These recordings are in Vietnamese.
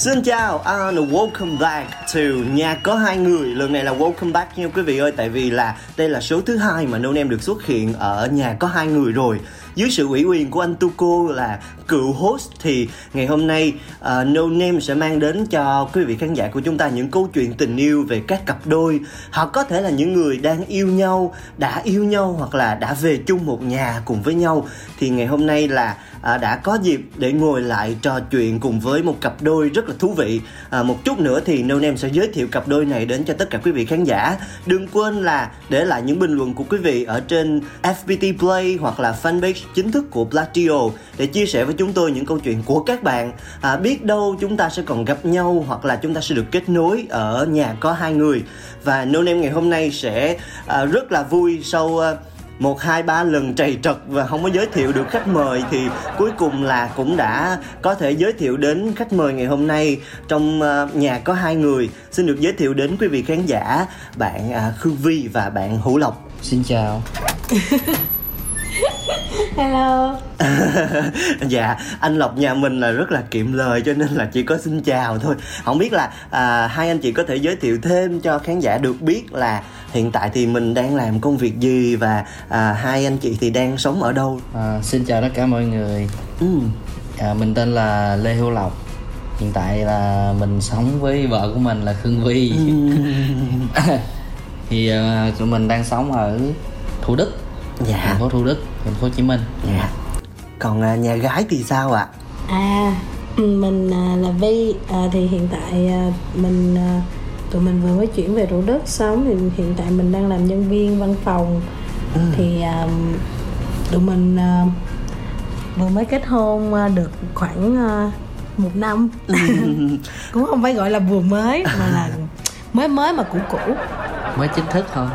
Xin chào à, and welcome back to Nhà có hai người. Lần này là welcome back nha quý vị ơi, Tại vì là đây là số thứ hai mà Nôn Em được xuất hiện ở Nhà có hai người rồi. Dưới sự ủy quyền của anh Tuco là cựu host Thì ngày hôm nay uh, No Name sẽ mang đến cho quý vị khán giả của chúng ta Những câu chuyện tình yêu về các cặp đôi. Họ có thể là những người đang yêu nhau Đã yêu nhau hoặc là đã về chung một nhà cùng với nhau. Thì ngày hôm nay là à, đã có dịp để ngồi lại trò chuyện cùng với một cặp đôi rất là thú vị. À, một chút nữa thì No Name sẽ giới thiệu cặp đôi này đến cho tất cả quý vị khán giả. Đừng quên là để lại những bình luận của quý vị ở trên FPT Play hoặc là fanpage chính thức của Platio để chia sẻ với chúng tôi những câu chuyện của các bạn. À, biết đâu chúng ta sẽ còn gặp nhau hoặc là chúng ta sẽ được kết nối ở nhà có hai người. Và No Name ngày hôm nay sẽ à, rất là vui sau à, một hai ba lần trầy trật và không có giới thiệu được khách mời thì cuối cùng là cũng đã có thể giới thiệu đến khách mời ngày hôm nay trong uh, nhà có hai người. Xin được giới thiệu đến quý vị khán giả bạn uh, Khương Vi và bạn Hữu Lộc. Xin chào Hello. Dạ anh lộc nhà mình là rất là kiệm lời cho nên là chỉ có xin chào thôi. Không biết là à, hai anh chị có thể giới thiệu thêm cho khán giả được biết là hiện tại thì mình đang làm công việc gì và à, hai anh chị thì đang sống ở đâu? À, Xin chào tất cả mọi người. Ừ. à, Mình tên là Lê Hữu Lộc. Hiện tại là mình sống với vợ của mình là Khương Vi Thì uh, tụi mình đang sống ở Thủ Đức dạ. Thành phố Thủ Đức, thành phố Hồ Chí Minh. Dạ. Còn à, nhà gái thì sao ạ? À mình à, là Vi. À, Thì hiện tại à, mình à, Tụi mình vừa mới chuyển về Thủ Đức sống. Thì hiện tại mình đang làm nhân viên văn phòng. Ừ. Thì tụi mình vừa mới kết hôn được khoảng một năm. Cũng không phải gọi là vừa mới Mà là mới mới mà cũ cũ. Mới chính thức thôi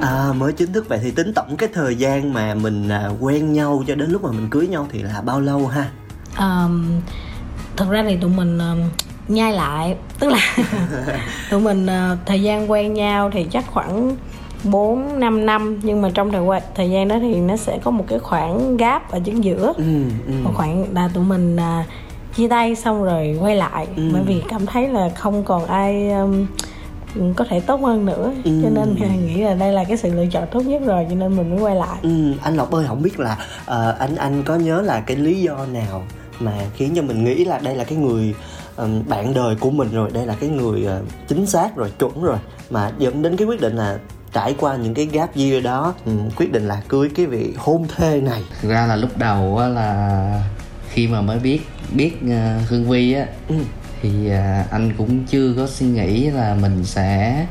à, mới chính thức vậy thì tính tổng cái thời gian mà mình à, quen nhau cho đến lúc mà mình cưới nhau thì là bao lâu ha à, Thật ra thì tụi mình nhai lại Tức là tụi mình à, thời gian quen nhau thì chắc khoảng 4 5 năm nhưng mà trong thời thời gian đó thì nó sẽ có một cái khoảng gap ở chính giữa. ừ, ừ. Một khoảng là tụi mình à, chia tay xong rồi quay lại Ừ. bởi vì cảm thấy là không còn ai um, có thể tốt hơn nữa Ừ. cho nên mình nghĩ là đây là cái sự lựa chọn tốt nhất rồi cho nên mình mới quay lại. Ừ, anh Lộc ơi không biết là ờ, anh anh có nhớ là cái lý do nào mà khiến cho mình nghĩ là đây là cái người ừm, bạn đời của mình rồi đây là cái người ờ, chính xác rồi chuẩn rồi mà dẫn đến cái quyết định là trải qua những cái gap year đó ừm, quyết định là cưới cái vị hôn thê này Thực ra là lúc đầu á là khi mà mới biết biết uh, Hương Vi á ừ. Thì à, anh cũng chưa có suy nghĩ là mình sẽ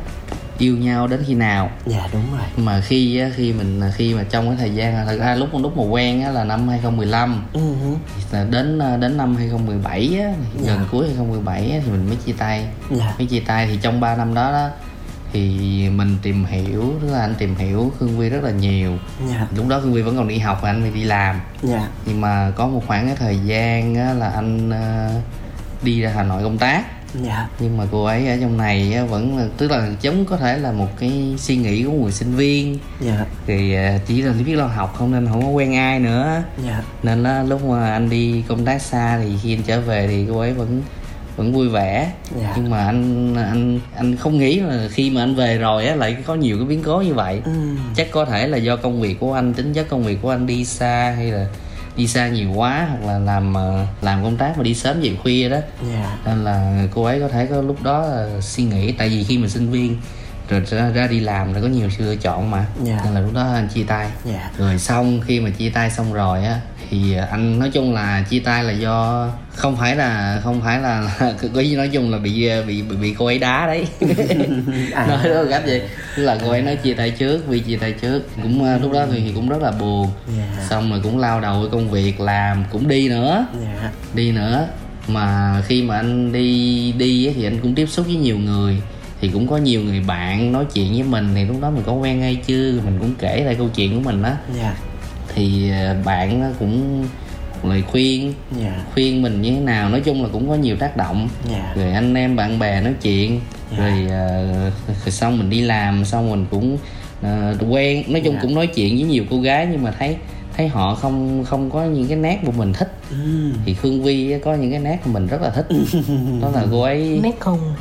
yêu nhau đến khi nào. Dạ đúng rồi. Mà khi á, khi mình khi mà trong cái thời gian thật ra lúc lúc mà quen á, là năm 2015 ừ. hứ. thì là đến à, đến năm 2017 á, thì gần Dạ. cuối 2017 á, thì mình mới chia tay. Dạ. Mới chia tay thì trong 3 năm đó đó thì mình tìm hiểu tức là anh tìm hiểu Khương Vi rất là nhiều. Dạ. Lúc đó Khương Vi vẫn còn đi học và anh thì đi làm. Dạ. Nhưng mà có một khoảng cái thời gian á, là anh à, đi ra Hà Nội công tác. Dạ. Nhưng mà cô ấy ở trong này vẫn là tức là giống có thể là một cái suy nghĩ của người sinh viên. Dạ. Thì à, chỉ là biết lo học không nên không có quen ai nữa. Dạ. Nên là lúc mà anh đi công tác xa thì khi anh trở về thì cô ấy vẫn vẫn vui vẻ. Dạ. nhưng mà anh anh anh không nghĩ là khi mà anh về rồi á lại có nhiều cái biến cố như vậy. Ừ. chắc có thể là do công việc của anh tính chất công việc của anh đi xa hay là đi xa nhiều quá hoặc là làm ờ, làm công tác mà đi sớm về khuya đó. Dạ. Nên là cô ấy có thể có lúc đó là suy nghĩ tại vì khi mà sinh viên rồi ra, ra đi làm là có nhiều sự lựa chọn mà. Dạ. nên là lúc đó anh chia tay. Dạ. Rồi xong khi mà chia tay xong rồi á thì anh nói chung là chia tay là do không phải là không phải là, là có gì nói chung là bị bị bị, bị cô ấy đá đấy. À. nói đó gấp vậy. Tức là cô ấy nói chia tay trước vì chia tay trước. Cũng ờ, lúc đó thì cũng rất là buồn. Dạ. xong rồi cũng lao đầu với công việc làm cũng đi nữa. Dạ. Đi nữa. Mà khi mà anh đi đi thì anh cũng tiếp xúc với nhiều người thì cũng có nhiều người bạn nói chuyện với mình thì lúc đó mình có quen hay chưa mình cũng kể lại câu chuyện của mình á. Dạ. Thì ờ, bạn nó cũng lời khuyên dạ. khuyên mình như thế nào nói chung là cũng có nhiều tác động. Dạ. Rồi anh em bạn bè nói chuyện Dạ. rồi ờ, rồi xong mình đi làm xong mình cũng ờ, quen. Nói chung Dạ. cũng nói chuyện với nhiều cô gái nhưng mà thấy thấy họ không không có những cái nét của mình thích Thì Khương Vi có những cái nét mà mình rất là thích. Đó là cô ấy nét khùng.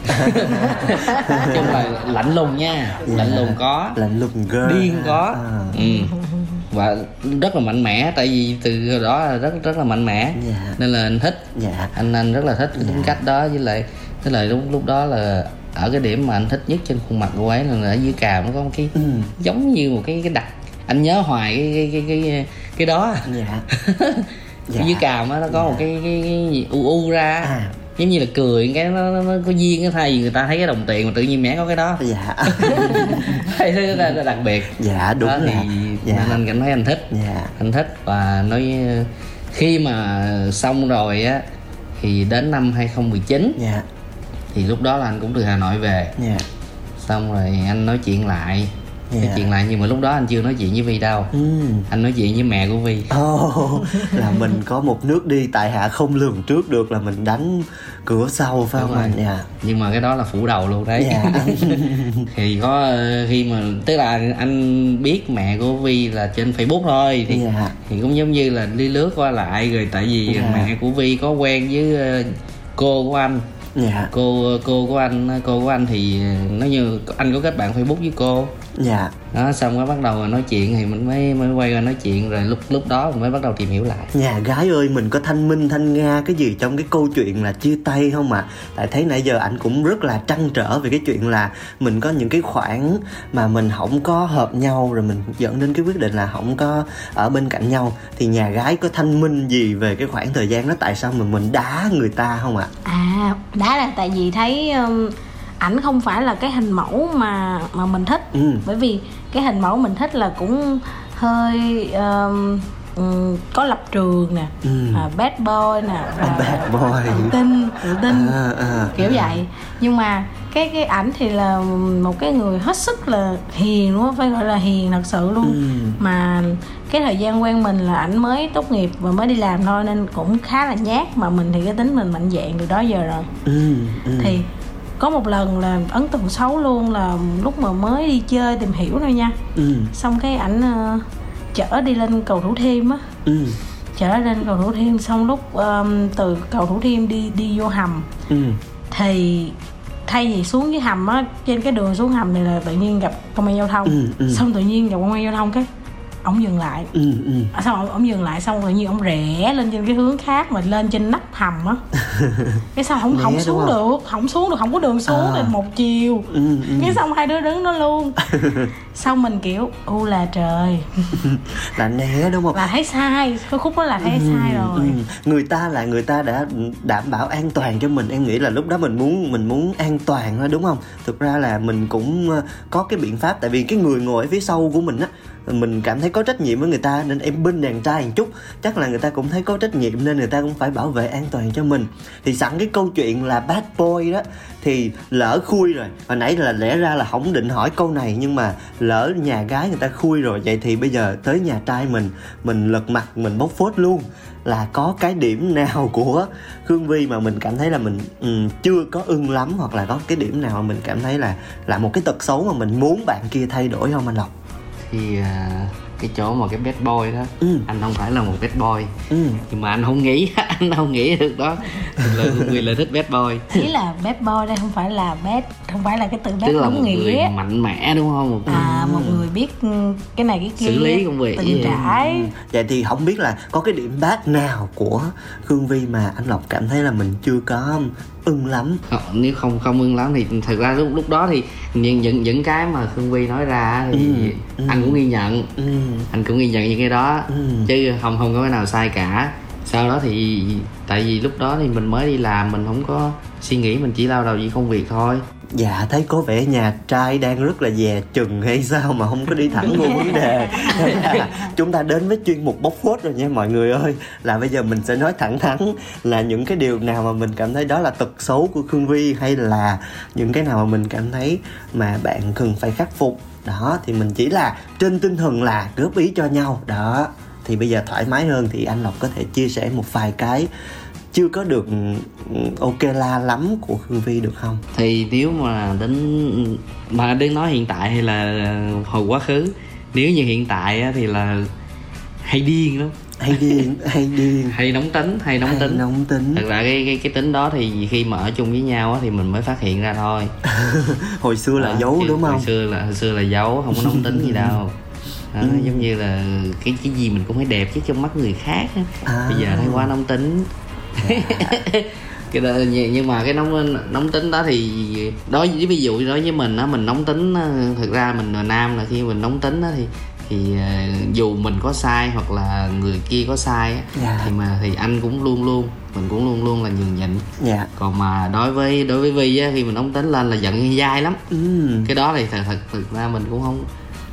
Nói chung là lạnh lùng nha. Lạnh lùng có. Lạnh lùng girl điên có. À. ừ. và rất là mạnh mẽ tại vì từ đó là rất rất là mạnh mẽ. Dạ. nên là anh thích. Dạ. Anh anh rất là thích cái tính cách đó. Với lại với lại lúc lúc đó là ở cái điểm mà anh thích nhất trên khuôn mặt cô ấy là ở dưới cào nó có một cái Ừ. giống như một cái cái đặc anh nhớ hoài cái cái cái cái, cái đó. Dạ Cái dưới cào nó nó có một cái cái, cái gì u u ra. À. giống như là cười cái nó, nó, nó có duyên cái thay vì người ta thấy cái đồng tiền mà tự nhiên mẹ có cái đó. Dạ. Thấy thế là là đặc biệt. Dạ đúng đó thì nên dạ. anh cảm thấy anh thích. Dạ. Anh thích và nói khi mà xong rồi á thì đến năm 2019 dạ. thì lúc đó là anh cũng từ Hà Nội về. Dạ. Xong rồi anh nói chuyện lại nói Dạ. chuyện lại nhưng mà lúc đó anh chưa nói chuyện với Vi đâu Ừm. anh nói chuyện với mẹ của Vi Oh, là mình có một nước đi tại hạ không lường trước được là mình đánh cửa sau phải Đúng không anh rồi. dạ nhưng mà cái đó là phủ đầu luôn đấy dạ thì có ờ, khi mà tức là anh biết mẹ của Vi là trên Facebook thôi thì dạ thì cũng giống như là đi lướt qua lại rồi tại vì Dạ. mẹ của Vi có quen với ờ, cô của anh dạ. Cô cô của anh cô của anh thì nó như anh có kết bạn Facebook với cô? Dạ đó xong mới bắt đầu nói chuyện thì mình mới mới quay qua nói chuyện rồi lúc lúc đó mình mới bắt đầu tìm hiểu lại Nhà gái ơi mình có thanh minh thanh nga cái gì trong cái câu chuyện là chia tay không ạ? Tại thấy nãy giờ anh cũng rất là trăn trở về cái chuyện là mình có những cái khoản mà mình không có hợp nhau rồi mình dẫn đến cái quyết định là không có ở bên cạnh nhau thì nhà gái có thanh minh gì về cái khoảng thời gian đó tại sao mà mình đá người ta không ạ? à đã là tại vì thấy um, ảnh không phải là cái hình mẫu mà mà mình thích Ừ. bởi vì cái hình mẫu mình thích là cũng hơi um, um, có lập trường nè Ừ. à, bad boy nè và Bad boy. tự tin tự tin À, à. kiểu vậy nhưng mà cái cái ảnh thì là một cái người hết sức là hiền luôn phải gọi là hiền thật sự luôn Ừ. mà cái thời gian quen mình là ảnh mới tốt nghiệp và mới đi làm thôi nên cũng khá là nhát mà mình thì cái tính mình mạnh dạn từ đó giờ rồi Ừ, ừ. thì có một lần là ấn tượng xấu luôn là lúc mà mới đi chơi tìm hiểu thôi nha. Ừ, xong cái ảnh ờ, chở đi lên cầu thủ thiêm á. Ừ, chở lên cầu thủ thiêm xong lúc um, từ cầu thủ thiêm đi đi vô hầm. Ừ. thì thay vì xuống dưới hầm á trên cái đường xuống hầm thì là tự nhiên gặp công an giao thông. Ừ, ừ. xong tự nhiên gặp công an giao thông cái ổng dừng lại Ừ, ừ. à, xong ổng, ổng dừng lại xong tự nhiên ổng rẽ lên trên cái hướng khác mà lên trên nắp hầm á cái sao không không xuống không? được không xuống được không có đường xuống À. một chiều Ừ, ừ. cái xong hai đứa đứng đó luôn xong mình kiểu u là trời. Là né đúng không? Là thấy sai cái khúc đó là thấy sai rồi. Ừ, người ta là người ta đã đảm bảo an toàn cho mình em nghĩ là lúc đó mình muốn mình muốn an toàn thôi đúng không? Thực ra là mình cũng ờ, có cái biện pháp tại vì cái người ngồi ở phía sau của mình á mình cảm thấy có trách nhiệm với người ta nên em bên đàn trai một chút. Chắc là người ta cũng thấy có trách nhiệm nên người ta cũng phải bảo vệ an toàn cho mình. Thì sẵn cái câu chuyện là bad boy đó thì lỡ khui rồi. Hồi nãy là lẽ ra là không định hỏi câu này nhưng mà lỡ nhà gái người ta khui rồi vậy thì bây giờ tới nhà trai mình mình lật mặt mình bóc phốt luôn là có cái điểm nào của Khương Vi mà mình cảm thấy là mình um, chưa có ưng lắm hoặc là có cái điểm nào mà mình cảm thấy là là một cái tật xấu mà mình muốn bạn kia thay đổi không anh Lộc? thì uh, cái chỗ mà cái bad boy đó. Ừ. anh không phải là một bad boy. Ừ. nhưng mà anh không nghĩ anh không nghĩ được đó. Là Nguyên là thích bad boy. Ý là bad boy đây không phải là bad không phải là cái từ bad tức là đúng một người nghĩa mạnh mẽ đúng không? Một à một người biết ừ, cái này cái kia Xử lý công việc. từng trải. Vậy thì không biết là có cái điểm bad nào của Khương Vi mà anh Lộc cảm thấy là mình chưa có ưng lắm Không, nếu không không ưng lắm thì thật ra lúc lúc đó thì những những những cái mà Khương Vi nói ra thì Ừ, ừ. anh cũng ghi nhận ừ. anh cũng ghi nhận những cái đó Ừ. chứ không không có cái nào sai cả sau đó thì tại vì lúc đó thì mình mới đi làm mình không có suy nghĩ mình chỉ lao đầu với công việc thôi dạ thấy có vẻ nhà trai đang rất là dè chừng hay sao mà không có đi thẳng vô vấn đề. Chúng ta đến với chuyên mục bóc phốt rồi nha mọi người ơi. Là bây giờ mình sẽ nói thẳng thắn là những cái điều nào mà mình cảm thấy đó là tật xấu của khương vi hay là những cái nào mà mình cảm thấy mà bạn cần phải khắc phục. Đó, thì mình chỉ là trên tinh thần là góp ý cho nhau. Đó, thì bây giờ thoải mái hơn thì anh lộc có thể chia sẻ một vài cái chưa có được ừ, ok la lắm của khương vi được không? Thì nếu mà đến mà đến nói hiện tại hay là hồi quá khứ. Nếu như hiện tại á, thì là hay điên lắm. Hay điên hay điên. Hay nóng tính hay nóng hay tính. nóng tính. Thật ra cái cái cái tính đó thì khi mà ở chung với nhau á, thì mình mới phát hiện ra thôi. Hồi xưa là Đó, giấu đúng hồi không? xưa là hồi xưa là giấu không có nóng tính gì đâu. Đó, Ừ. giống như là cái cái gì mình cũng phải đẹp chứ trong mắt người khác á. À. bây giờ thấy quá nóng tính cái đó, nhưng mà cái nóng nóng tính đó thì đối với ví dụ đối với mình á mình nóng tính á, thực ra mình là nam là khi mình nóng tính á thì thì ờ, dù mình có sai hoặc là người kia có sai á, Dạ. thì mà thì anh cũng luôn luôn mình cũng luôn luôn là nhường nhịn dạ còn mà đối với đối với vi á khi mình nóng tính lên là giận dai lắm ừ. cái đó thì thật thật thực ra mình cũng không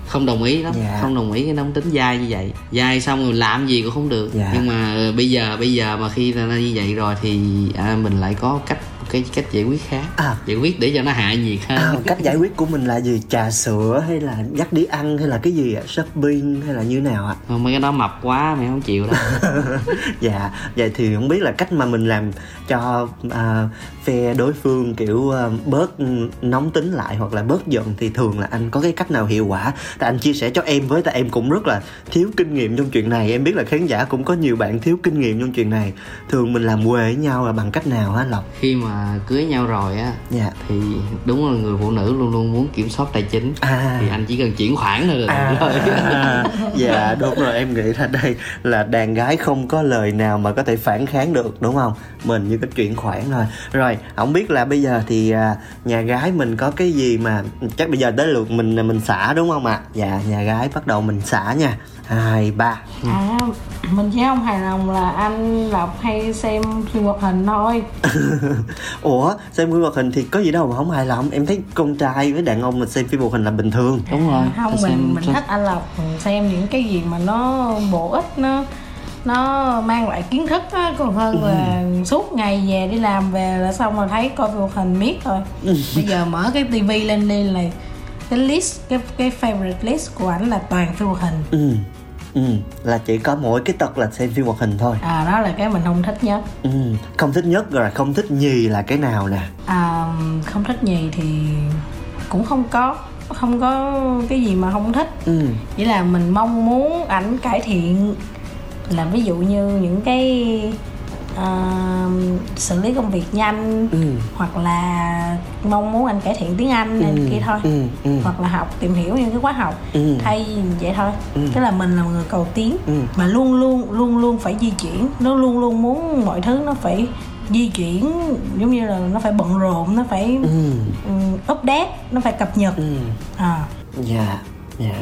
không đồng ý lắm Dạ. không đồng ý cái nóng tính dai như vậy dai xong rồi làm gì cũng không được Dạ. nhưng mà ờ, bây giờ bây giờ mà khi là như vậy rồi thì à, mình lại có cách cái cách giải quyết khác. À. giải quyết để cho nó hạ nhiệt hơn. À, cách giải quyết của mình là gì? Trà sữa hay là dắt đi ăn hay là cái gì ạ? Shopping hay là như nào ạ? Không, mấy cái đó mập quá mày không chịu đâu. Dạ vậy thì không biết là cách mà mình làm cho à, phe đối phương kiểu à, bớt nóng tính lại hoặc là bớt giận thì thường là anh có cái cách nào hiệu quả? Tại anh chia sẻ cho em với tại em cũng rất là thiếu kinh nghiệm trong chuyện này. Em biết là khán giả cũng có nhiều bạn thiếu kinh nghiệm trong chuyện này. Thường mình làm quê với nhau là bằng cách nào hả lộc? Khi mà cưới nhau rồi á dạ. thì đúng là người phụ nữ luôn luôn muốn kiểm soát tài chính. À. thì anh chỉ cần chuyển khoản thôi là được rồi. À, dạ đúng rồi em nghĩ là đây là đàn gái không có lời nào mà có thể phản kháng được đúng không? Mình như cái chuyển khoản thôi. Rồi không biết là bây giờ thì à, nhà gái mình có cái gì mà chắc bây giờ tới lượt mình mình xả đúng không ạ? Dạ nhà gái bắt đầu mình xả nha hai ba. À mình chỉ không hài lòng là anh lộc hay xem phim hoạt hình thôi? Ủa xem phim hoạt hình thì có gì đâu mà không hài lòng. Em thấy con trai với đàn ông mà xem phim hoạt hình là bình thường. Đúng rồi À, không mình xem- mình thích anh lộc. Xem những cái gì mà nó bổ ích nó nó mang lại kiến thức á. Còn hơn là suốt ngày về đi làm về là xong rồi thấy coi phim hoạt hình miết thôi. Bây giờ mở cái tivi lên đi là cái list cái cái favorite list của ảnh là toàn phim hoạt hình. Ừ ừ. Là chỉ có mỗi cái tật là xem phim hoạt hình thôi. À đó là cái mình không thích nhất. Ừ không thích nhất rồi không thích nhì là cái nào nè? À, không thích gì thì cũng không có không có cái gì mà không thích. Ừ. Chỉ là mình mong muốn ảnh cải thiện. Là ví dụ như những cái à, xử lý công việc nhanh ừ. hoặc là mong muốn anh cải thiện tiếng anh này Ừ, kia thôi. ừ, ừ. hoặc là học tìm hiểu những cái khóa học Ừ. thay vậy thôi. Ừ. tức là mình là người cầu tiến Ừ. mà luôn luôn luôn luôn phải di chuyển. Nó luôn luôn muốn mọi thứ nó phải di chuyển giống như là nó phải bận rộn nó phải ừ. um, update nó phải cập nhật. Ừ. À. Dạ dạ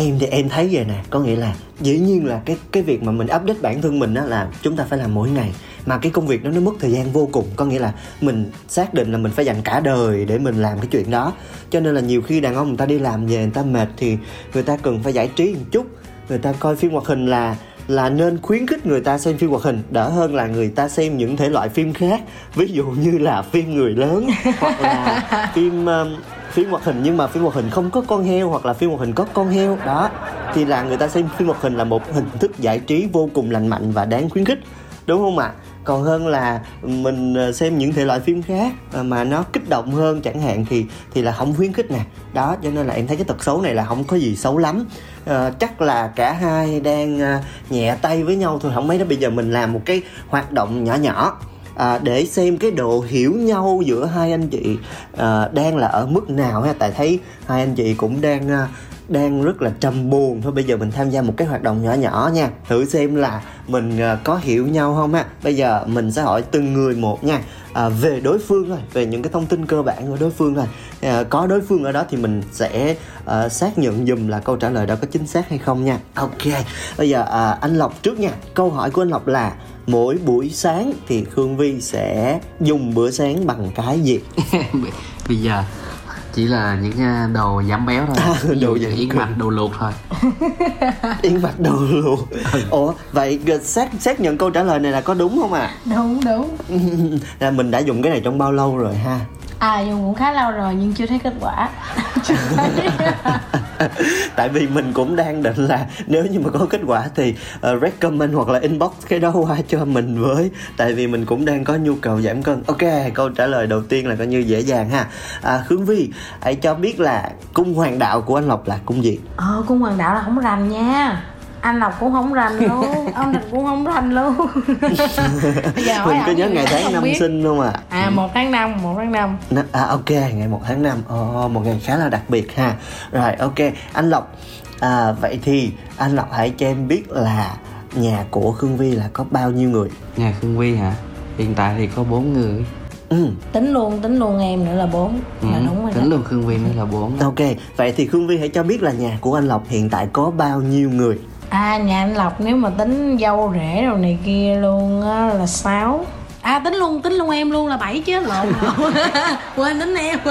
em thì em thấy vậy nè có nghĩa là dĩ nhiên là cái cái việc mà mình update bản thân mình đó là chúng ta phải làm mỗi ngày. Mà cái công việc đó nó mất thời gian vô cùng có nghĩa là mình xác định là mình phải dành cả đời để mình làm cái chuyện đó. Cho nên là nhiều khi đàn ông người ta đi làm về người ta mệt thì người ta cần phải giải trí một chút người ta coi phim hoạt hình là là nên khuyến khích người ta xem phim hoạt hình. Đỡ hơn là người ta xem những thể loại phim khác ví dụ như là phim người lớn hoặc là phim um, phim hoạt hình nhưng mà phim hoạt hình không có con heo hoặc là phim hoạt hình có con heo. Đó. Thì là người ta xem phim hoạt hình là một hình thức giải trí vô cùng lành mạnh và đáng khuyến khích. Đúng không ạ? Còn hơn là mình ờ, xem những thể loại phim khác mà nó kích động hơn chẳng hạn thì thì là không khuyến khích nè. Đó cho nên là em thấy cái tật xấu này là không có gì xấu lắm. À, chắc là cả hai đang ờ, nhẹ tay với nhau thôi. Không mấy đó bây giờ mình làm một cái hoạt động nhỏ nhỏ à, để xem cái độ hiểu nhau giữa hai anh chị à, đang là ở mức nào ha? Tại thấy hai anh chị cũng đang à, đang rất là trầm buồn. Thôi bây giờ mình tham gia một cái hoạt động nhỏ nhỏ nha. Thử xem là mình à, có hiểu nhau không ha? Bây giờ mình sẽ hỏi từng người một nha. À, về đối phương thôi về những cái thông tin cơ bản của đối phương thôi. À, có đối phương ở đó thì mình sẽ à, xác nhận dùm là câu trả lời đó có chính xác hay không nha. Ok bây giờ à, anh lộc trước nha. Câu hỏi của anh lộc là mỗi buổi sáng thì khương vi sẽ dùng bữa sáng bằng cái gì? Bây giờ chỉ là những à, đồ giảm béo thôi. À, Ví dụ đồ như giảm yến mạch đồ luộc thôi. Yên mặt đồ luôn Ủa vậy xét, xét nhận câu trả lời này là có đúng không ạ? Đúng đúng. Là mình đã dùng cái này trong bao lâu rồi ha? À dùng cũng khá lâu rồi nhưng chưa thấy kết quả tại vì mình cũng đang định là nếu như mà có kết quả thì uh, recommend hoặc là inbox cái đó qua cho mình với. Tại vì mình cũng đang có nhu cầu giảm cân. Ok câu trả lời đầu tiên là coi như dễ dàng ha. À, khương vi hãy cho biết là cung hoàng đạo của anh lộc là cung gì? Ờ cung hoàng đạo là không rành nha anh lộc cũng không rành luôn. Ông địch cũng không rành luôn. Bây giờ mình có nhớ ngày tháng năm biết. sinh không ạ? À một tháng năm một tháng năm. À ok, ngày 1 tháng 5 Ồ, một ngày khá là đặc biệt ha. Rồi ok, anh Lộc. À, Vậy thì anh Lộc hãy cho em biết là Nhà của Khương Vi là có bao nhiêu người? Nhà khương vi hả? Hiện tại thì có bốn người. Ừ, tính luôn tính luôn em nữa là bốn. Là Ừ, đúng rồi tính đó. luôn khương vi mới là bốn. Ok Vậy thì Khương Vi hãy cho biết là nhà của anh Lộc hiện tại có bao nhiêu người à nhà anh lộc nếu mà tính dâu rể rồi này kia luôn á là sáu. À tính luôn tính luôn em luôn là bảy chứ lộn. Lộn quên tính em.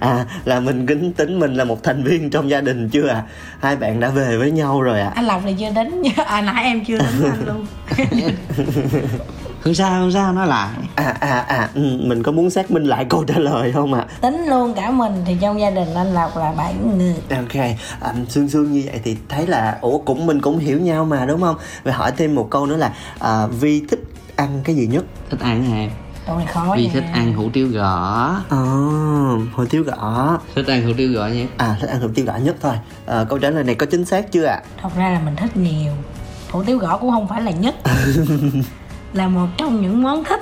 À là mình kính tính mình là một thành viên trong gia đình chưa à? Hai bạn đã về với nhau rồi à? Anh lộc thì chưa tính à nãy em chưa tính anh luôn không sao không sao nói lại À à à ừ, Mình có muốn xác minh lại câu trả lời không ạ tính luôn cả mình thì trong gia đình anh lộc là bảy người Ok, à, Sương Sương như vậy thì thấy là ủa cũng mình cũng hiểu nhau mà đúng không? Vậy hỏi thêm một câu nữa là à, Vi thích ăn cái gì nhất? thích ăn hả vì nha thích ăn hủ tiếu gõ Ồ, hủ tiếu gõ. thích ăn hủ tiếu gõ nhé À, thích ăn hủ tiếu gõ nhất thôi. À, câu trả lời này có chính xác chưa ạ? thật ra là mình thích nhiều hủ tiếu gõ cũng không phải là nhất là một trong những món thích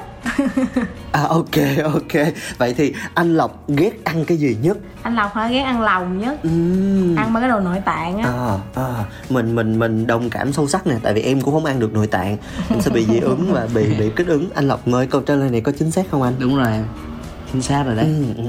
À ok ok. Vậy thì anh Lộc ghét ăn cái gì nhất? anh lộc hả? Ghét ăn lòng nhất. Uhm. ăn mấy cái đồ nội tạng á. À, à, mình mình mình đồng cảm sâu sắc nè tại vì em cũng không ăn được nội tạng. Em sẽ bị dị ứng và bị bị kích ứng. Anh lộc ơi câu trả lời này có chính xác không anh? Đúng rồi em. Chính xác rồi đấy. Ừ, ừ.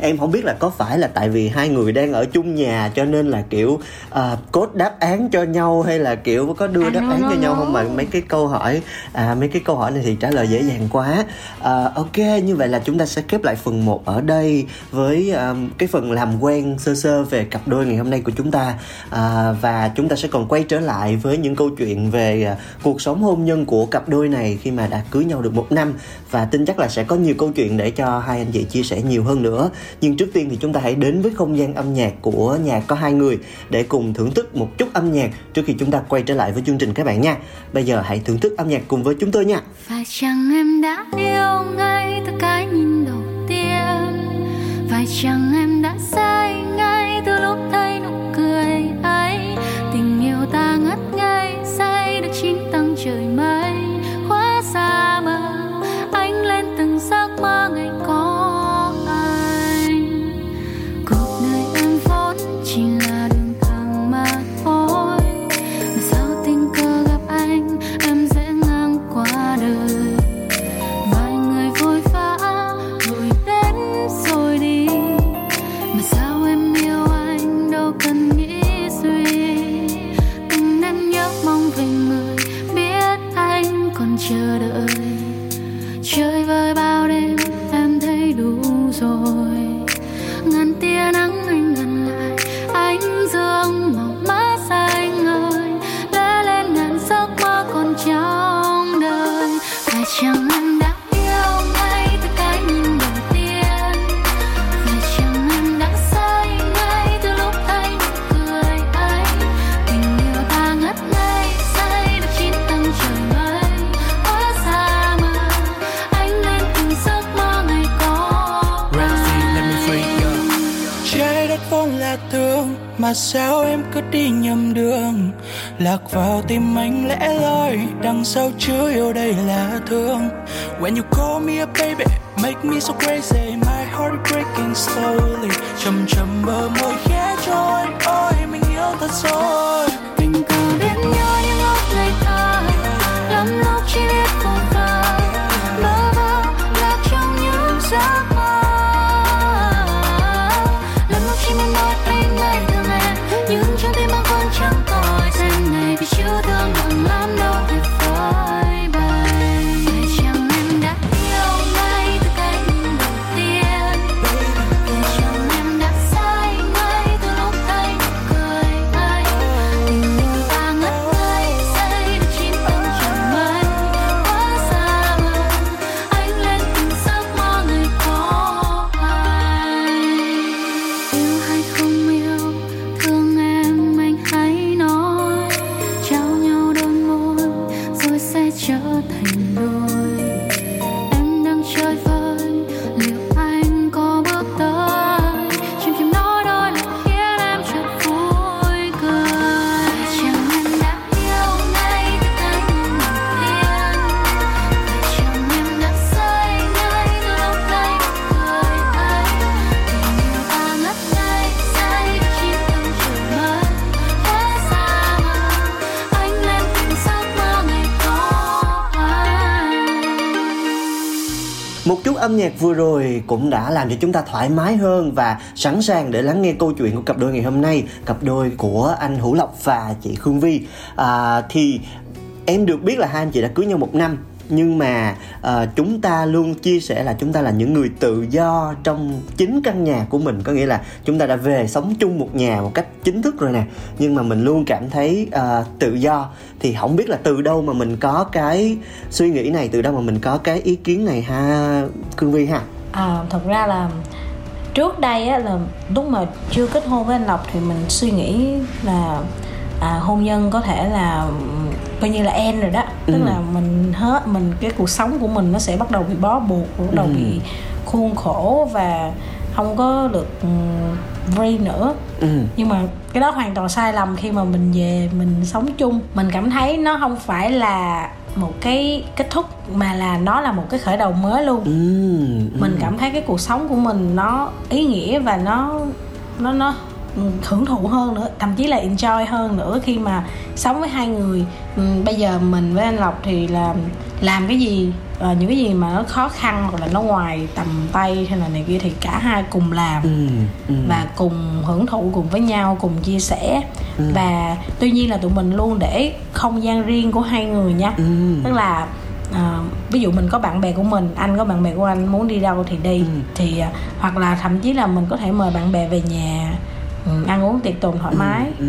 Em không biết là có phải là tại vì hai người đang ở chung nhà cho nên là kiểu à, cốt đáp án cho nhau hay là kiểu có đưa À, đáp no, án no, cho nhau no. không mà mấy cái câu hỏi à, mấy cái câu hỏi này thì trả lời dễ dàng quá. À, ok như vậy là chúng ta sẽ khép lại phần 1 ở đây với à, cái phần làm quen sơ sơ về cặp đôi ngày hôm nay của chúng ta. À, và chúng ta sẽ còn quay trở lại với những câu chuyện về à, cuộc sống hôn nhân của cặp đôi này khi mà đã cưới nhau được một năm. Và tin chắc là sẽ có nhiều câu chuyện để cho hai anh chị chia sẻ nhiều hơn nữa nhưng trước tiên thì chúng ta hãy đến với không gian âm nhạc của nhà có hai người để cùng thưởng thức một chút âm nhạc trước khi chúng ta quay trở lại với chương trình các bạn nha. Bây giờ hãy thưởng thức âm nhạc cùng với chúng tôi nha. Phải chăng em đã yêu ngay từ cái nhìn đầu tiên. Phải chăng em đã say ngay từ lúc lạc vào tim anh lẽ loi, đằng sau chứa yêu đây là thương. When you call nhạc vừa rồi cũng đã làm cho chúng ta thoải mái hơn và sẵn sàng để lắng nghe câu chuyện của cặp đôi ngày hôm nay cặp đôi của anh Hữu Lộc và chị Khương Vi. À, thì em được biết là hai anh chị đã cưới nhau một năm nhưng mà uh, chúng ta luôn chia sẻ là chúng ta là những người tự do trong chính căn nhà của mình. Có nghĩa là chúng ta đã về sống chung một nhà một cách chính thức rồi nè. Nhưng mà mình luôn cảm thấy uh, tự do. Thì không biết là từ đâu mà mình có cái suy nghĩ này từ đâu mà mình có cái ý kiến này ha cương vi ha? À, thật ra là trước đây á, là lúc mà chưa kết hôn với anh lộc thì mình suy nghĩ là à, hôn nhân có thể là coi như là end rồi đó. Tức Ừ. là mình hết mình cái cuộc sống của mình nó sẽ bắt đầu bị bó buộc bắt đầu Ừ. bị khuôn khổ và không có được free nữa. Ừ. Nhưng mà cái đó hoàn toàn sai lầm khi mà mình về mình sống chung. Mình cảm thấy nó không phải là một cái kết thúc mà là nó là một cái khởi đầu mới luôn. Ừ. Mình cảm thấy cái cuộc sống của mình nó ý nghĩa và nó nó nó hưởng thụ hơn nữa thậm chí là enjoy hơn nữa khi mà sống với hai người. Bây giờ mình với anh lộc thì là làm cái gì ờ, những cái gì mà nó khó khăn hoặc là nó ngoài tầm tay hay là này kia thì cả hai cùng làm ừ ừ và cùng hưởng thụ cùng với nhau cùng chia sẻ. Ừ. và tuy nhiên là tụi mình luôn để không gian riêng của hai người nha. Ừ tức là à, ví dụ mình có bạn bè của mình anh có bạn bè của anh muốn đi đâu thì đi. Ừ. thì à, hoặc là thậm chí là mình có thể mời bạn bè về nhà ăn uống tiệc tùng thoải mái Ừ.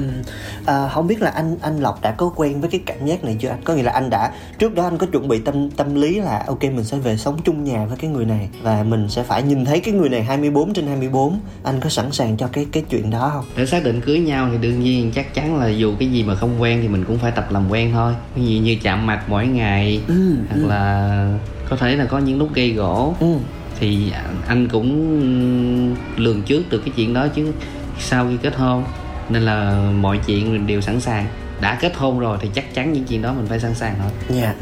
À, không biết là anh anh Lộc đã có quen với cái cảm giác này chưa anh? Có nghĩa là anh đã trước đó anh có chuẩn bị tâm tâm lý là ok mình sẽ về sống chung nhà với cái người này và mình sẽ phải nhìn thấy cái người này 24 trên 24. Anh có sẵn sàng cho cái cái chuyện đó không? để xác định cưới nhau thì đương nhiên chắc chắn là dù cái gì mà không quen thì mình cũng phải tập làm quen thôi ví dụ như chạm mặt mỗi ngày Ừ, hoặc ừ. là có thể là có những lúc gây gỗ Ừ. thì anh cũng lường trước được cái chuyện đó chứ sau khi kết hôn nên là mọi chuyện mình đều sẵn sàng đã kết hôn rồi thì chắc chắn những chuyện đó mình phải sẵn sàng thôi Dạ.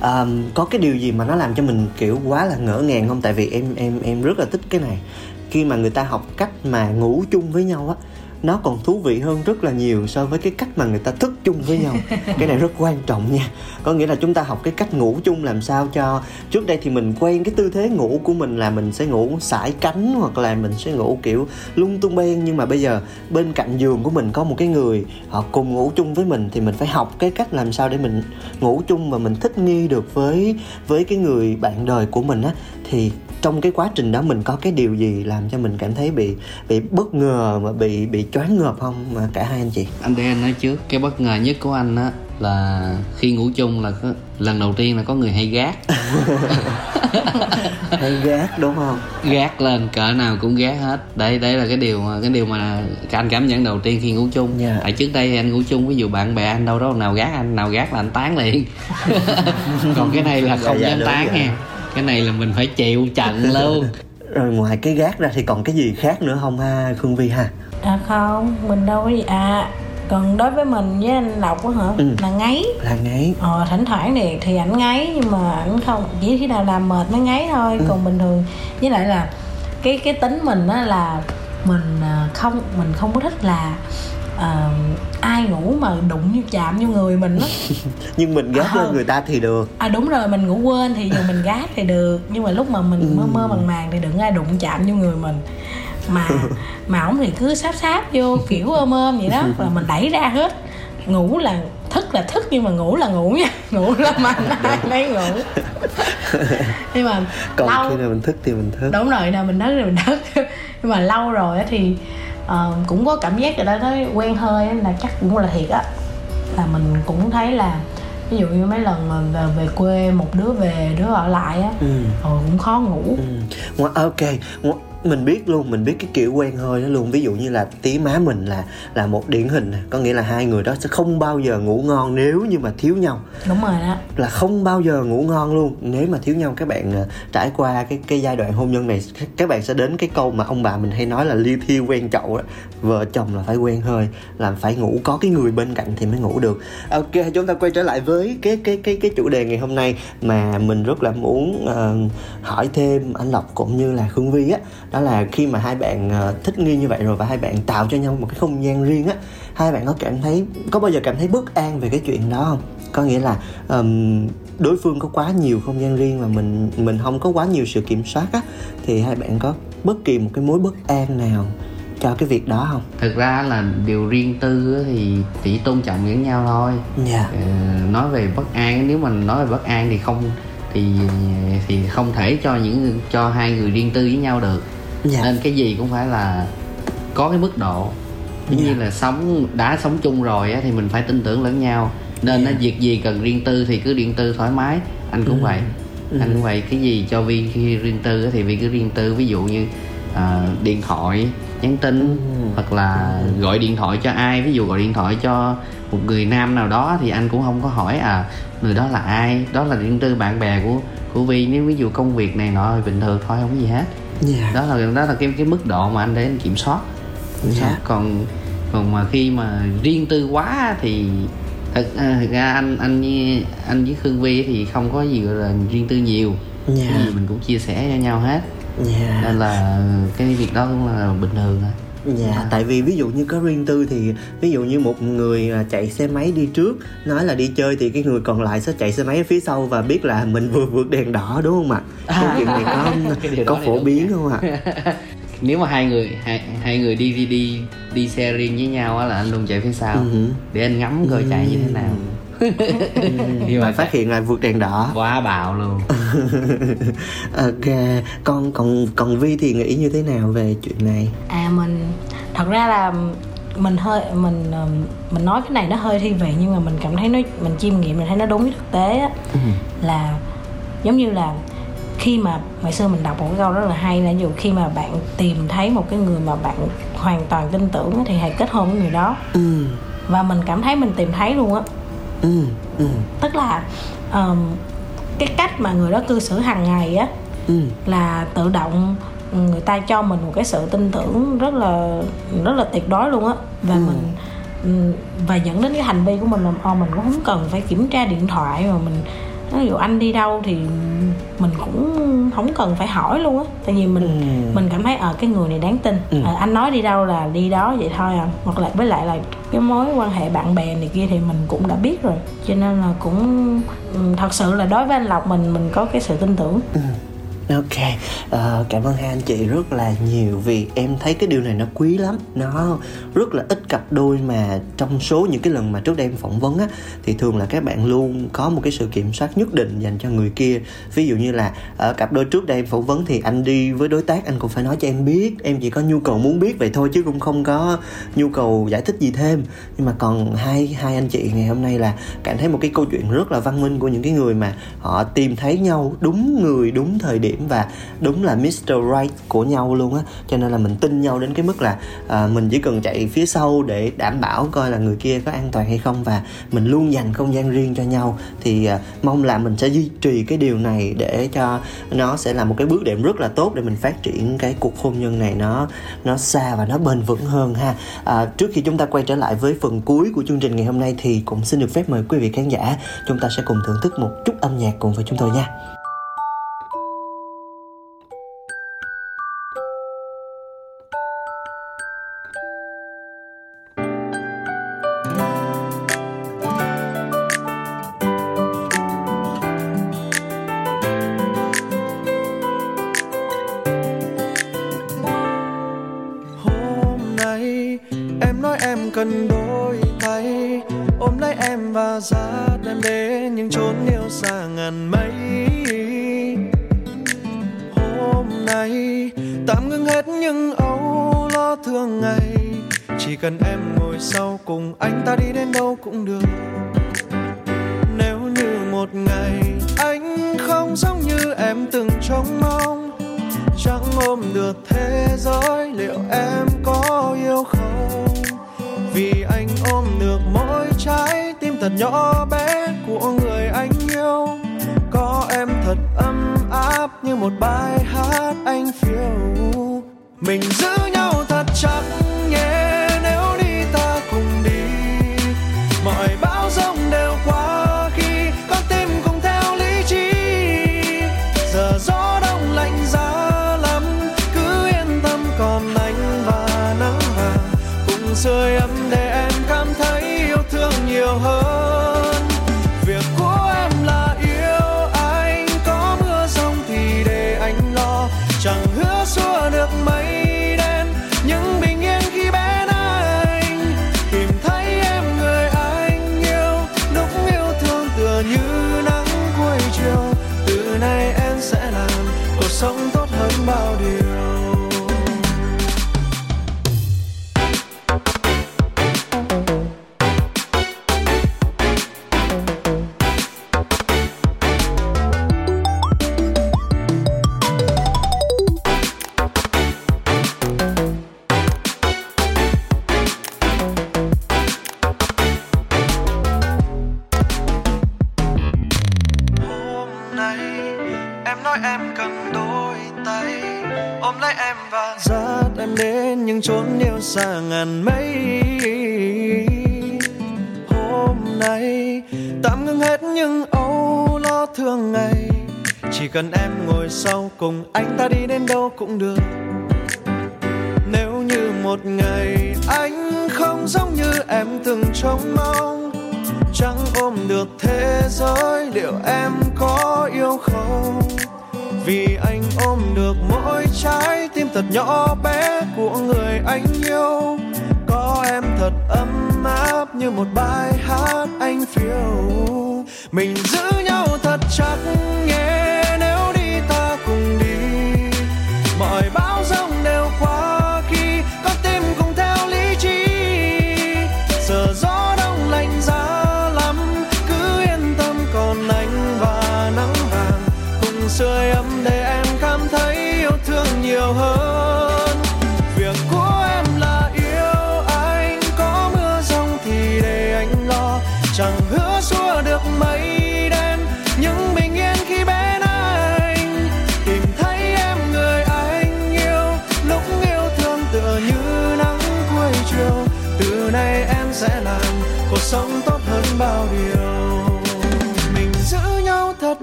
Ờm, có cái điều gì mà nó làm cho mình kiểu quá là ngỡ ngàng không? Tại vì em em em rất là thích cái này. Khi mà người ta học cách mà ngủ chung với nhau á nó còn thú vị hơn rất là nhiều so với cái cách mà người ta thức chung với nhau. Cái này rất quan trọng nha. Có nghĩa là chúng ta học cái cách ngủ chung làm sao cho trước đây thì mình quen cái tư thế ngủ của mình là mình sẽ ngủ sải cánh hoặc là mình sẽ ngủ kiểu lung tung ben nhưng mà bây giờ bên cạnh giường của mình có một cái người họ cùng ngủ chung với mình thì mình phải học cái cách làm sao để mình ngủ chung và mình thích nghi được với với cái người bạn đời của mình á. Thì trong cái quá trình đó mình có cái điều gì làm cho mình cảm thấy bị bị bất ngờ mà bị bị choáng ngợp không? Mà cả hai anh chị? Anh để anh nói trước cái bất ngờ nhất của anh á là khi ngủ chung là có, lần đầu tiên là có người hay gác. Hay gác đúng không? Gác lên cỡ nào cũng gác hết. Đây đây là cái điều mà cái điều mà anh cảm nhận đầu tiên khi ngủ chung. Dạ. tại trước đây anh ngủ chung ví dụ bạn bè anh đâu đó nào gác anh nào gác là anh tán liền. Còn cái này là không dạ, dám đúng tán dạ. nha cái này là mình phải chịu trận luôn. rồi ngoài cái gác ra thì còn cái gì khác nữa không ha khương vi ha? À không mình đâu có gì. À còn đối với mình với anh lộc á hả? Ừ. là ngáy. Là ngáy. Ờ thỉnh thoảng thì thì ảnh ngáy nhưng mà ảnh không chỉ khi nào làm mệt mới ngáy thôi. Còn bình thường với lại là cái cái tính mình á là mình à, không mình không có thích là à, ai ngủ mà đụng như chạm vô người mình á. Nhưng mình gác Ờ. lên người ta thì được. À đúng rồi mình ngủ quên thì dù mình gác thì được. Nhưng mà lúc mà mình mơ mơ màng màng thì đừng ai đụng chạm vô người mình. Mà mà ổng thì cứ sáp sáp vô kiểu ôm ôm vậy đó là mình đẩy ra hết. Ngủ là thức là thức nhưng mà ngủ là ngủ nha. Ngủ là mạnh ai nấy ngủ. Nhưng mà còn lâu khi nào mình thức thì mình thức. Đúng rồi nào mình thức thì mình thức. Nhưng mà lâu rồi á thì ờ, cũng có cảm giác rồi đó nói quen hơi là chắc cũng là thiệt á là mình cũng thấy là ví dụ như mấy lần mà về, về quê một đứa về đứa ở lại á ừ. ờ, cũng khó ngủ Ừ. Ok mình biết luôn mình biết cái kiểu quen hơi đó luôn. Ví dụ như là tí má mình là là một điển hình có nghĩa là hai người đó sẽ không bao giờ ngủ ngon nếu như mà thiếu nhau. Đúng rồi đó. Là không bao giờ ngủ ngon luôn. Nếu mà thiếu nhau các bạn à, trải qua cái cái giai đoạn hôn nhân này các bạn sẽ đến cái câu mà ông bà mình hay nói là ly thiêu quen chậu đó vợ chồng là phải quen hơi là phải ngủ có cái người bên cạnh thì mới ngủ được. Ok chúng ta quay trở lại với cái cái cái cái chủ đề ngày hôm nay mà mình rất là muốn ờ, hỏi thêm anh lộc cũng như là khương vi á đó là khi mà hai bạn ờ, thích nghi như vậy rồi và hai bạn tạo cho nhau một cái không gian riêng á hai bạn có cảm thấy có bao giờ cảm thấy bất an về cái chuyện đó không? Có nghĩa là ừm, đối phương có quá nhiều không gian riêng và mình mình không có quá nhiều sự kiểm soát á thì hai bạn có bất kỳ một cái mối bất an nào cho cái việc đó không? Thực ra là điều riêng tư thì chỉ tôn trọng lẫn nhau thôi. Dạ. Ờ, nói về bất an nếu mà nói về bất an thì không thì thì không thể cho những cho hai người riêng tư với nhau được dạ. Nên cái gì cũng phải là có cái mức độ. Giống Dạ. như là sống đã sống chung rồi á, thì mình phải tin tưởng lẫn nhau. Nên Dạ. việc gì cần riêng tư thì cứ riêng tư thoải mái. Anh cũng Ừ. vậy. Ừ. anh cũng vậy. Cái gì cho vi khi riêng tư á, thì vi cứ riêng tư. Ví dụ như à, điện thoại nhắn tin Ừ. hoặc là gọi điện thoại cho ai. Ví dụ gọi điện thoại cho một người nam nào đó thì anh cũng không có hỏi à người đó là ai? Đó là riêng tư bạn bè của của vi nếu ví dụ công việc này nọ bình thường thôi không có gì hết dạ. Đó là đó là cái cái mức độ mà anh để anh kiểm soát. Kiểm Dạ. soát còn còn mà khi mà riêng tư quá thì thật, à, thực ra anh anh với anh với khương vi thì không có gì gọi là riêng tư nhiều. Dạ. Cái gì mình cũng chia sẻ cho nhau hết. Dạ. Nên là cái việc đó cũng là bình thường thôi Dạ, tại vì ví dụ như có riêng tư thì ví dụ như một người à, chạy xe máy đi trước nói là đi chơi thì cái người còn lại sẽ chạy xe máy ở phía sau và biết là mình vừa vượt đèn đỏ đúng không ạ? Câu chuyện này có Cái có phổ biến không ạ? nếu mà hai người hai, hai người đi đi đi đi xe riêng với nhau á là anh luôn chạy phía sau Ừ. để anh ngắm coi chạy như thế nào nhưng Và mà phát hiện là vượt đèn đỏ. quá bạo luôn ok, con còn còn Vi thì nghĩ như thế nào về chuyện này? à mình thật ra là mình hơi mình ừm, mình nói cái này nó hơi thi vị nhưng mà mình cảm thấy nó mình chiêm nghiệm mình thấy nó đúng với thực tế á, là giống như là khi mà ngày xưa mình đọc một cái câu rất là hay là dụ khi mà bạn tìm thấy một cái người mà bạn hoàn toàn tin tưởng thì hãy kết hôn với người đó. Ừ, và mình cảm thấy mình tìm thấy luôn á. Ừ, ừ, tức là ờm, cái cách mà người đó cư xử hàng ngày á ừ, là tự động người ta cho mình một cái sự tin tưởng rất là rất là tuyệt đối luôn á và Ừ. mình ừm, và dẫn đến cái hành vi của mình là ô mình cũng không cần phải kiểm tra điện thoại mà mình ví dụ anh đi đâu thì mình cũng không cần phải hỏi luôn á. Tại vì mình Ừ. mình cảm thấy ở cái người này đáng tin. Ừ. Ờ, anh nói đi đâu là đi đó vậy thôi à. Hoặc là với lại là cái mối quan hệ bạn bè này kia thì mình cũng đã biết rồi. Cho nên là cũng ừm, thật sự là đối với anh lộc mình mình có cái sự tin tưởng Ok, uh, cảm ơn hai anh chị rất là nhiều vì em thấy cái điều này nó quý lắm. Nó rất là ít cặp đôi mà trong số những cái lần mà trước đây em phỏng vấn á Thì thường là các bạn luôn có một cái sự kiểm soát nhất định dành cho người kia. Ví dụ như là ở cặp đôi trước đây em phỏng vấn thì anh đi với đối tác anh cũng phải nói cho em biết. Em chỉ có nhu cầu muốn biết vậy thôi chứ cũng không có nhu cầu giải thích gì thêm. Nhưng mà còn hai hai anh chị ngày hôm nay là cảm thấy một cái câu chuyện rất là văn minh của những cái người mà họ tìm thấy nhau đúng người đúng thời điểm và đúng là Mr. Right của nhau luôn á. Cho nên là mình tin nhau đến cái mức là à, mình chỉ cần chạy phía sau để đảm bảo coi là người kia có an toàn hay không và mình luôn dành không gian riêng cho nhau. Thì à, mong là mình sẽ duy trì cái điều này để cho nó sẽ là một cái bước đệm rất là tốt để mình phát triển cái cuộc hôn nhân này nó nó xa và nó bền vững hơn ha. À, trước khi chúng ta quay trở lại với phần cuối của chương trình ngày hôm nay thì cũng xin được phép mời quý vị khán giả chúng ta sẽ cùng thưởng thức một chút âm nhạc cùng với chúng tôi nha. Cần đôi tay. Ôm lấy em và dắt em đến những chốn yêu xa ngàn mây. Hôm nay, tạm ngưng hết những âu lo thường ngày. Chỉ cần em ngồi sau cùng anh ta đi đến đâu cũng được. Nếu như một ngày anh không giống như em từng trông mong, chẳng ôm được thế giới liệu em có yêu không? Thật nhỏ bé của người anh yêu. Có em thật ấm áp như một bài hát anh phiêu. Mình giữ nhau thật chặt, nhé, nếu đi ta cùng đi. Mọi bão giông đều qua khi con tim cùng theo lý trí. Giờ gió đông lạnh giá lắm, cứ yên tâm còn anh và nắng vàng cùng sưởi ấm để em cảm thấy yêu thương nhiều hơn. Anh ta đi đến đâu cũng được. Nếu như một ngày anh không giống như em từng trông mong, chẳng ôm được thế giới liệu em có yêu không? Vì anh ôm được mỗi trái tim thật nhỏ bé của người anh yêu. Có em thật ấm áp như một bài hát anh phiêu. Mình giữ nhau thật chặt nhé.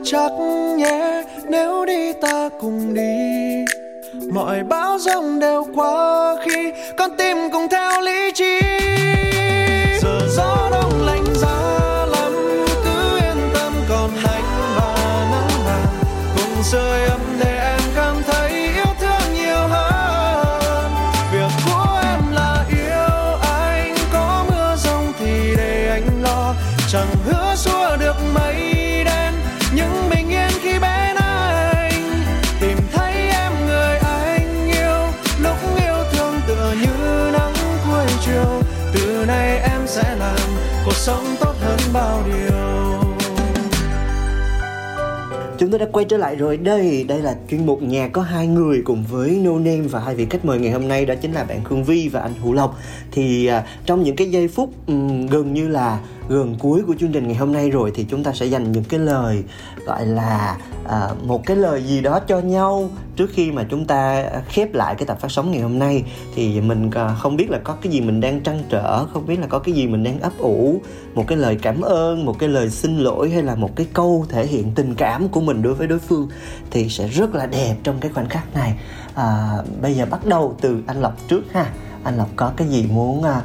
Chắc nhé, nếu đi ta cùng đi, mọi bão giông đều qua khi con tim cùng theo tôi đã quay trở lại rồi. Đây Đây là chuyên mục nhà có hai người cùng với No Name Và hai vị khách mời ngày hôm nay đó chính là bạn Khương Vi và anh Hữu Lộc. Thì à, trong những cái giây phút um, gần như là gần cuối của chương trình ngày hôm nay rồi Thì chúng ta sẽ dành những cái lời gọi là à, một cái lời gì đó cho nhau Trước khi mà chúng ta khép lại cái tập phát sóng ngày hôm nay Thì mình à, không biết là có cái gì mình đang trăn trở Không biết là có cái gì mình đang ấp ủ Một cái lời cảm ơn, một cái lời xin lỗi Hay là một cái câu thể hiện tình cảm của mình đối với đối phương Thì sẽ rất là đẹp trong cái khoảnh khắc này à, Bây giờ bắt đầu từ anh Lộc trước ha Anh Lộc có cái gì muốn à,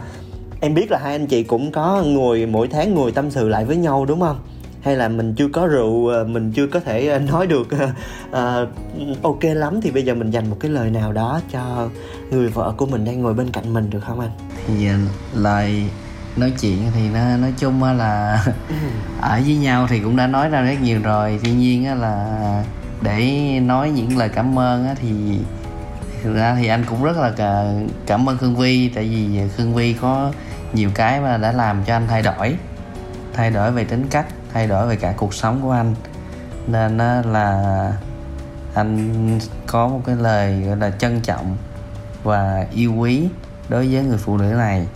Em biết là hai anh chị cũng có ngồi mỗi tháng ngồi tâm sự lại với nhau đúng không? Hay là mình chưa có rượu, à, mình chưa có thể à, nói được à, ok lắm Thì bây giờ mình dành một cái lời nào đó cho người vợ của mình đang ngồi bên cạnh mình được không anh? thì lời nói chuyện thì nó nói chung là ở với nhau thì cũng đã nói ra rất nhiều rồi tuy nhiên là để nói những lời cảm ơn thì thực ra thì anh cũng rất là cả- cảm ơn Khương Vi tại vì Khương Vi có nhiều cái mà đã làm cho anh thay đổi thay đổi về tính cách thay đổi về cả cuộc sống của anh. Nên là anh có một cái lời gọi là trân trọng và yêu quý đối với người phụ nữ này.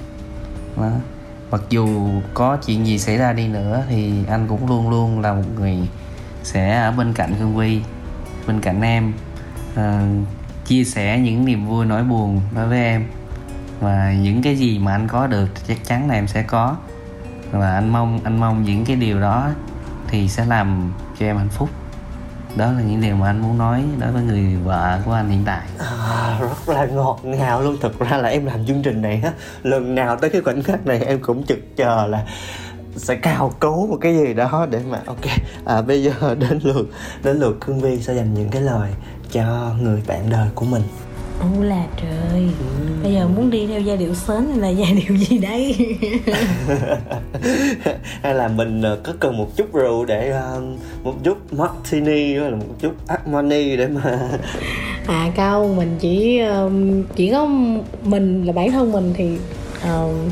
Đó. mặc dù có chuyện gì xảy ra đi nữa thì anh cũng luôn luôn là một người sẽ ở bên cạnh Hương Vi bên cạnh em uh, chia sẻ những niềm vui nỗi buồn đối với em. Và những cái gì mà anh có được thì chắc chắn là em sẽ có và anh mong anh mong những cái điều đó thì sẽ làm cho em hạnh phúc. Đó là những điều mà anh muốn nói đối với người vợ của anh hiện tại. À, rất là ngọt ngào luôn. Thật ra là em làm chương trình này á Lần nào tới cái khoảnh khắc này em cũng trực chờ là sẽ cào cấu một cái gì đó để mà ok à, bây giờ đến lượt đến lượt Cương Vi sẽ dành những cái lời cho người bạn đời của mình. Ô là trời. Bây giờ muốn đi theo giai điệu sến hay là giai điệu gì đấy hay là mình ờ, có cần một chút rượu để ờ, một chút martini hay là một chút armani để mà À cao mình chỉ chỉ có mình là bản thân mình thì um,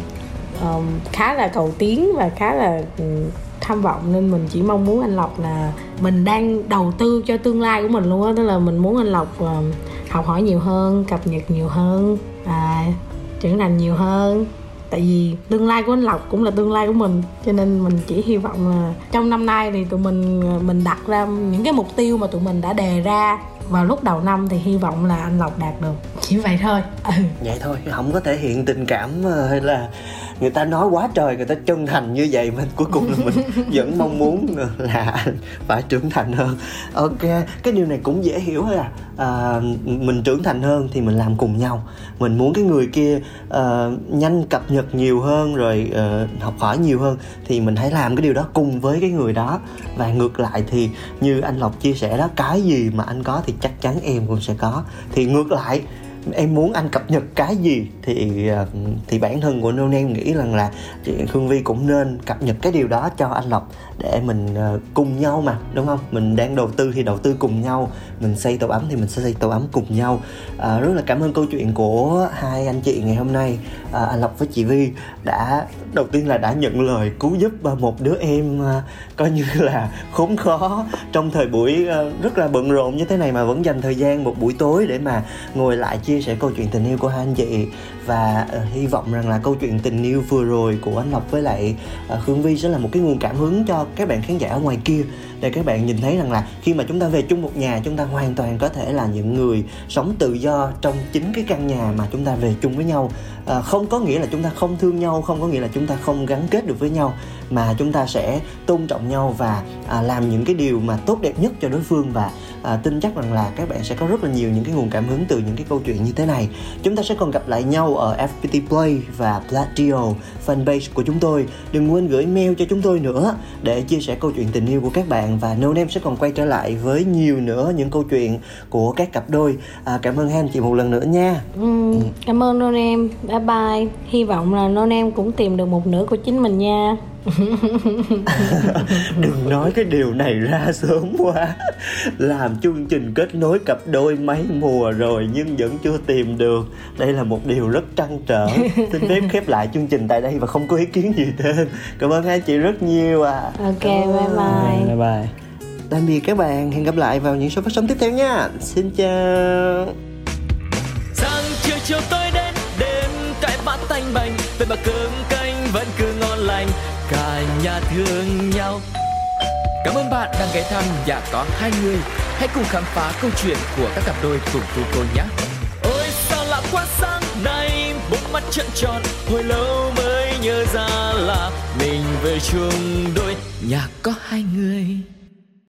um, khá là cầu tiến và khá là um, tham vọng. Nên mình chỉ mong muốn anh Lộc là mình đang đầu tư cho tương lai của mình luôn á. Tức là mình muốn anh Lộc um, học hỏi nhiều hơn cập nhật nhiều hơn à, trưởng thành nhiều hơn. Tại vì tương lai của anh lộc cũng là tương lai của mình cho nên mình chỉ hy vọng là trong năm nay thì tụi mình à, mình đặt ra những cái mục tiêu mà tụi mình đã đề ra. Vào lúc đầu năm thì hy vọng là anh lộc đạt được. Chỉ vậy thôi. Ừ. vậy thôi không có thể hiện tình cảm à, hay là người ta nói quá trời người ta chân thành như vậy mà cuối cùng là mình vẫn mong muốn là phải trưởng thành hơn. Ok cái điều này cũng dễ hiểu thôi à, à mình trưởng thành hơn thì mình làm cùng nhau. Mình muốn cái người kia uh, nhanh cập nhật nhiều hơn rồi uh, học hỏi nhiều hơn thì mình hãy làm cái điều đó cùng với cái người đó. Và ngược lại thì như anh lộc chia sẻ đó cái gì mà anh có thì chắc chắn em cũng sẽ có. Thì ngược lại em muốn anh cập nhật cái gì thì ờ, thì bản thân của nô em nghĩ rằng là chị hương Vi cũng nên cập nhật cái điều đó cho anh Lộc để mình ờ, cùng nhau mà đúng không? Mình đang đầu tư thì đầu tư cùng nhau mình xây tổ ấm thì mình sẽ xây tổ ấm cùng nhau. À, rất là cảm ơn câu chuyện của hai anh chị ngày hôm nay. À, anh Lộc với chị Vi đã đầu tiên là đã nhận lời cứu giúp một đứa em coi như là khốn khó. Trong thời buổi ờ, rất là bận rộn như thế này mà vẫn dành thời gian một buổi tối để mà ngồi lại chia sẻ câu chuyện tình yêu của hai anh chị. Và uh, hy vọng rằng là câu chuyện tình yêu vừa rồi của anh Lộc với lại ờ, uh, Khương Vi sẽ là một cái nguồn cảm hứng cho các bạn khán giả ở ngoài kia để các bạn nhìn thấy rằng là khi mà chúng ta về chung một nhà chúng ta hoàn toàn có thể là những người sống tự do trong chính cái căn nhà mà chúng ta về chung với nhau. Không có nghĩa là chúng ta không thương nhau không có nghĩa là chúng ta không gắn kết được với nhau mà chúng ta sẽ tôn trọng nhau và à, làm những cái điều mà tốt đẹp nhất cho đối phương và à, tin chắc rằng là các bạn sẽ có rất là nhiều những cái nguồn cảm hứng từ những cái câu chuyện như thế này. Chúng ta sẽ còn gặp lại nhau ở FPT Play và Platio fanpage của chúng tôi. Đừng quên gửi mail cho chúng tôi nữa để chia sẻ câu chuyện tình yêu của các bạn. Và No Name sẽ còn quay trở lại với nhiều nữa những câu chuyện của các cặp đôi. À, cảm ơn hai anh chị một lần nữa nha. Ừ, cảm ơn No Name bye bye. Hy vọng là No Name cũng tìm được một nửa của chính mình nha. Đừng nói cái điều này ra sớm quá làm chương trình kết nối cặp đôi mấy mùa rồi nhưng vẫn chưa tìm được. Đây là một điều rất trăn trở. Xin phép khép lại chương trình tại đây và không có ý kiến gì thêm. Cảm ơn hai chị rất nhiều à ok bye bye. Bye bye. Tạm biệt các bạn. Hẹn gặp lại vào những số phát sóng tiếp theo nha. Xin chào. Sáng chiều chiều tôi đến đêm cái bát tanh bành. Về mà cơm canh vẫn cứ ngon lành. Cả nhà thương nhau Cảm ơn bạn đang ghé thăm nhà có hai người. Hãy cùng khám phá câu chuyện của các cặp đôi cùng cô cô nhé. Ôi sao lạ quá sáng nay Bỗng mắt trận tròn Hồi lâu mới nhớ ra là Mình về chung đôi. Nhà có hai người